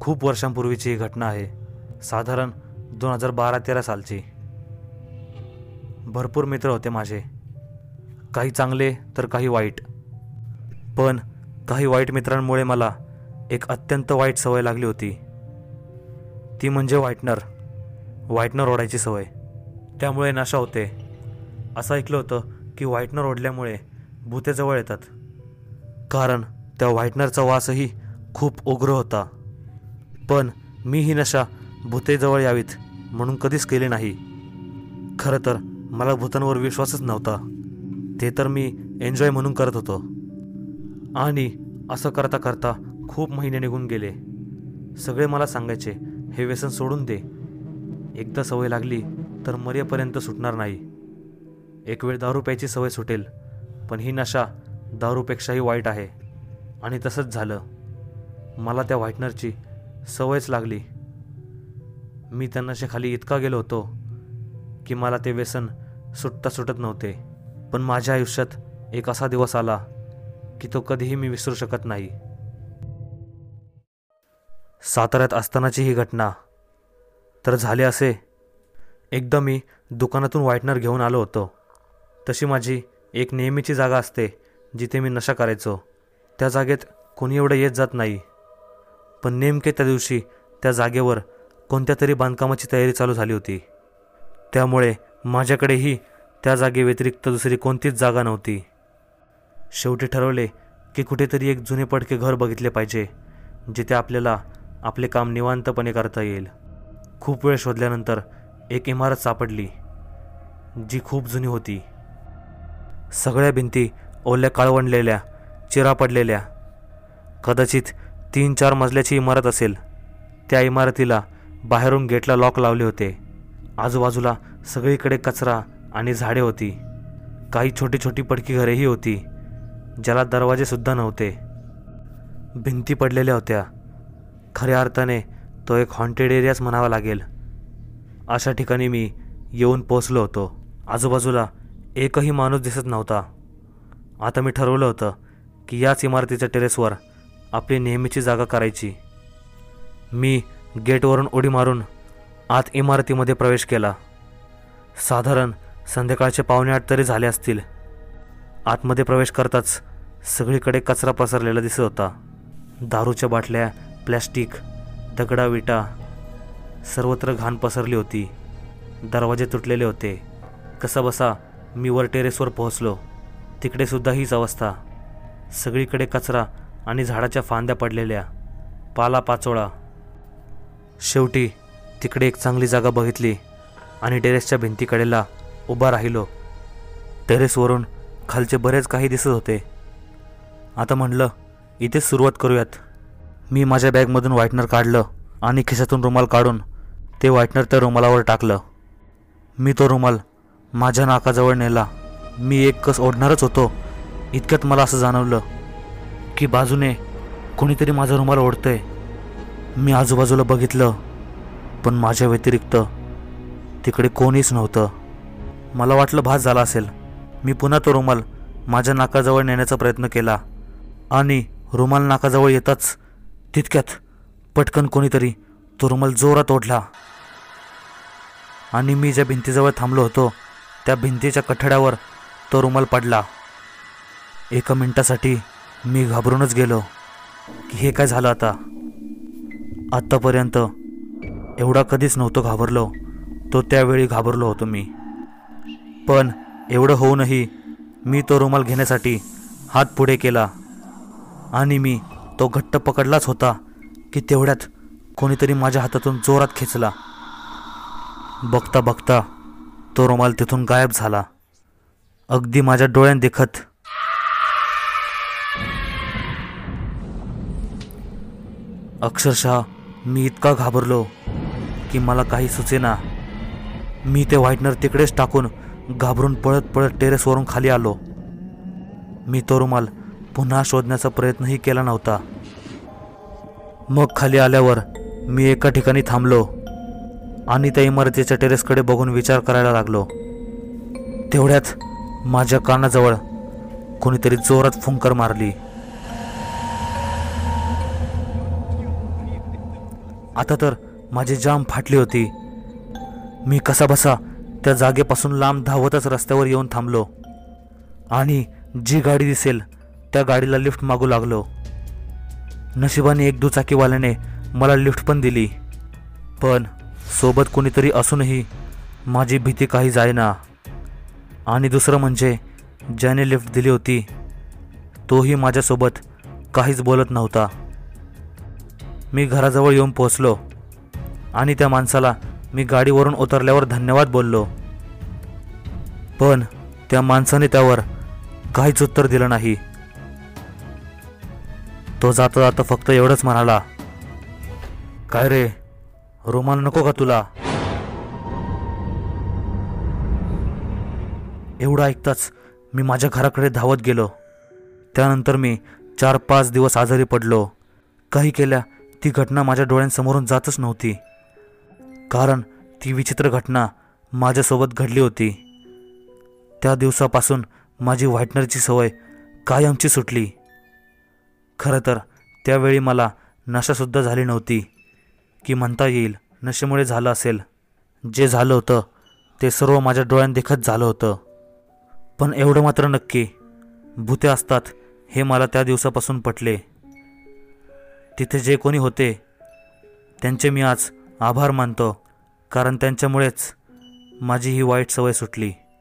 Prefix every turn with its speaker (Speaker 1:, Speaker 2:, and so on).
Speaker 1: खूप वर्षांपूर्वीची ही घटना आहे. साधारण दोन हजार बारा तेरा सालची. भरपूर मित्र होते माझे. काही चांगले तर काही वाईट. पण काही वाईट मित्रांमुळे मला एक अत्यंत वाईट सवय लागली होती. ती म्हणजे व्हाईटनर. व्हाईटनर ओढायची सवय. त्यामुळे नशा होते. असं ऐकलं होतं की व्हाईटनर ओढल्यामुळे भूतेजवळ येतात. कारण त्या व्हाईटनरचा वासही खूप उग्र होता. पण मी ही नशा भूतेजवळ यावीत म्हणून कधीच केली नाही. खरं तर मला भूतांवर विश्वासच नव्हता. ते तर मी एन्जॉय म्हणून करत होतो. आणि असं करता करता खूप महिने निघून गेले. सगळे मला सांगायचे हे व्यसन सोडून दे. एकदा सवय लागली तर मरेपर्यंत सुटणार नाही. एक वेळ दारू प्यायची सवय सुटेल पण ही नशा दारूपेक्षाही वाईट आहे. आणि तसंच झालं. मला त्या व्हाईटनरची सवयच लागली. मी त्यांना नशेखाली इतका गेलो होतो की मला ते व्यसन सुटता सुटत नव्हते. पण माझ्या आयुष्यात एक असा दिवस आला की तो कधीही मी विसरू शकत नाही. साताऱ्यात असतानाची ही घटना. तर झाले असे. एकदा मी दुकानातून व्हाईटनर घेऊन आलो होतो. तशी माझी एक नेहमीची जागा असते जिथे मी नशा करायचो. त्या जागेत कोणी एवढं येत जात नाही. पण नेमके त्या दिवशी त्या जागेवर कोणत्या तरी बांधकामाची तयारी चालू झाली होती. त्यामुळे माझ्याकडेही त्या जागेव्यतिरिक्त दुसरी कोणतीच जागा नव्हती. शेवटी ठरवले की कुठेतरी एक जुने पडके घर बघितले पाहिजे जिथे आपल्याला आपले काम निवांतपणे करता येईल. खूप वेळ शोधल्यानंतर एक इमारत सापडली जी खूप जुनी होती. सगळ्या भिंती ओल्या काळवंडलेल्या चिरा पडलेल्या कदाचित तीन चार मजल्याची इमारत असेल. त्या इमारतीला बाहेरून गेटला लॉक लावले होते. आजूबाजूला सगळीकडे कचरा आणि झाडे होती. काही छोटी छोटी पडकी घरेही होती ज्याला दरवाजेसुद्धा नव्हते. भिंती पडलेल्या होत्या. खऱ्या अर्थाने तो एक हॉन्टेड एरियाच म्हणावा लागेल. अशा ठिकाणी मी येऊन पोचलो होतो. आजूबाजूला एकही माणूस दिसत नव्हता. आता मी ठरवलं होतं की याच इमारतीच्या टेरेसवर आपली नेहमीची जागा करायची. मी गेटवरून उडी मारून आत इमारतीमध्ये प्रवेश केला. साधारण संध्याकाळचे पावणे आठ तरी झाले असतील. आतमध्ये प्रवेश करताच सगळीकडे कचरा पसरलेला दिसत होता. दारूच्या बाटल्या प्लॅस्टिक दगडा विटा सर्वत्र घाण पसरली होती. दरवाजे तुटलेले होते. कसाबसा मी वर टेरेसवर पोहोचलो. तिकडे सुद्धा हीच अवस्था. सगळीकडे कचरा आणि झाडाच्या फांद्या पडलेल्या. पाला पाचोळा. शेवटी तिकडे एक चांगली जागा बघितली आणि टेरेसच्या भिंतीकडेला उभा राहिलो. टेरेसवरून खालचे बरेच काही दिसत होते. आता म्हणलं इथेच सुरुवात करूयात. मी माझ्या बॅगमधून व्हाईटनर काढलं आणि खिशातून रुमाल काढून ते व्हाईटनर त्या रुमालावर टाकलं. मी तो रुमाल माझ्या नाकाजवळ नेला. मी एक कस ओढणारच होतो इतक्यात मला असं जाणवलं. की बाजूने कोणीतरी माझा रुमाल ओढतंय. मी आजूबाजूला बघितलं पण माझ्या व्यतिरिक्त तिकडे कोणीच नव्हतं. मला वाटलं भास झाला असेल. मी पुन्हा तो रुमाल माझ्या नाकाजवळ नेण्याचा प्रयत्न केला. आणि रुमाल नाकाजवळ येताच तितक्यात पटकन कोणीतरी तो रुमाल जोरात ओढला. आणि मी ज्या भिंतीजवळ थांबलो होतो त्या भिंतीच्या कठड्यावर तो रुमाल पडला. एका मिनिटासाठी मी घाबरूनच गेलो की हे काय झालं आता? आत्तापर्यंत एवढा कधीच नव्हतो घाबरलो. तो त्यावेळी घाबरलो होतो मी. पण एवढं होऊनही मी तो रुमाल घेण्यासाठी हात पुढे केला. आणि मी तो घट्ट पकडलाच होता की तेवढ्यात कोणीतरी माझ्या हातातून जोरात खेचला. बघता बघता तो रुमाल तिथून गायब झाला. अगदी माझ्या डोळ्यात अक्षरशः मी इतका घाबरलो की मला काही सुचेना. मी ते व्हाईटनर तिकडेच टाकून घाबरून पळत पळत टेरेसवरून खाली आलो. मी तो रुमाल पुन्हा शोधण्याचा प्रयत्नही केला नव्हता. मग खाली आल्यावर मी एका ठिकाणी थांबलो आणि त्या इमारतीच्या टेरेसकडे बघून विचार करायला लागलो. तेवढ्यात माझ्या कानाजवळ कोणीतरी जोरात फुंकर मारली. आता तर माझी जाम फाटली होती. मी कसाबसा त्या जागेपासून लांब धावतच रस्त्यावर येऊन थांबलो. आणि जी गाडी दिसेल त्या गाडीला लिफ्ट मागू लागलो. नशिबाने एक दुचाकीवाल्याने मला लिफ्ट पण दिली. पण सोबत कोणीतरी असूनही माझी भीती काही जायना. आणि दुसरं म्हणजे ज्याने लिफ्ट दिली होती तोही माझ्यासोबत काहीच बोलत नव्हता. मी घराजवळ येऊन पोहोचलो आणि त्या माणसाला मी गाडीवरून उतरल्यावर धन्यवाद बोललो. पण त्या माणसाने त्यावर काहीच उत्तर दिलं नाही. तो जाता जाता फक्त एवढंच म्हणाला काय रे रुमाल नको का तुला? एवढं ऐकताच मी माझ्या घराकडे धावत गेलो. त्यानंतर मी चार पाच दिवस आजारी पडलो. काही केल्या ती घटना माझ्या डोळ्यांसमोरून जातच नव्हती. कारण ती विचित्र घटना माझ्यासोबत घडली होती. त्या दिवसापासून माझी व्हाईटनरची सवय कायमची सुटली. खरं तर त्यावेळी मला नशासुद्धा झाली नव्हती की म्हणता येईल नशेमुळे झालं असेल. जे झालं होतं ते सर्व माझ्या डोळ्यांदेखत झालं होतं. पण एवढं मात्र नक्की भूते असतात हे मला त्या दिवसापासून पटले. तिथे जे कोणी होते त्यांचे मी आज आभार मानतो कारण त्यांच्यामुळेच माझी ही वाईट सवय सुटली.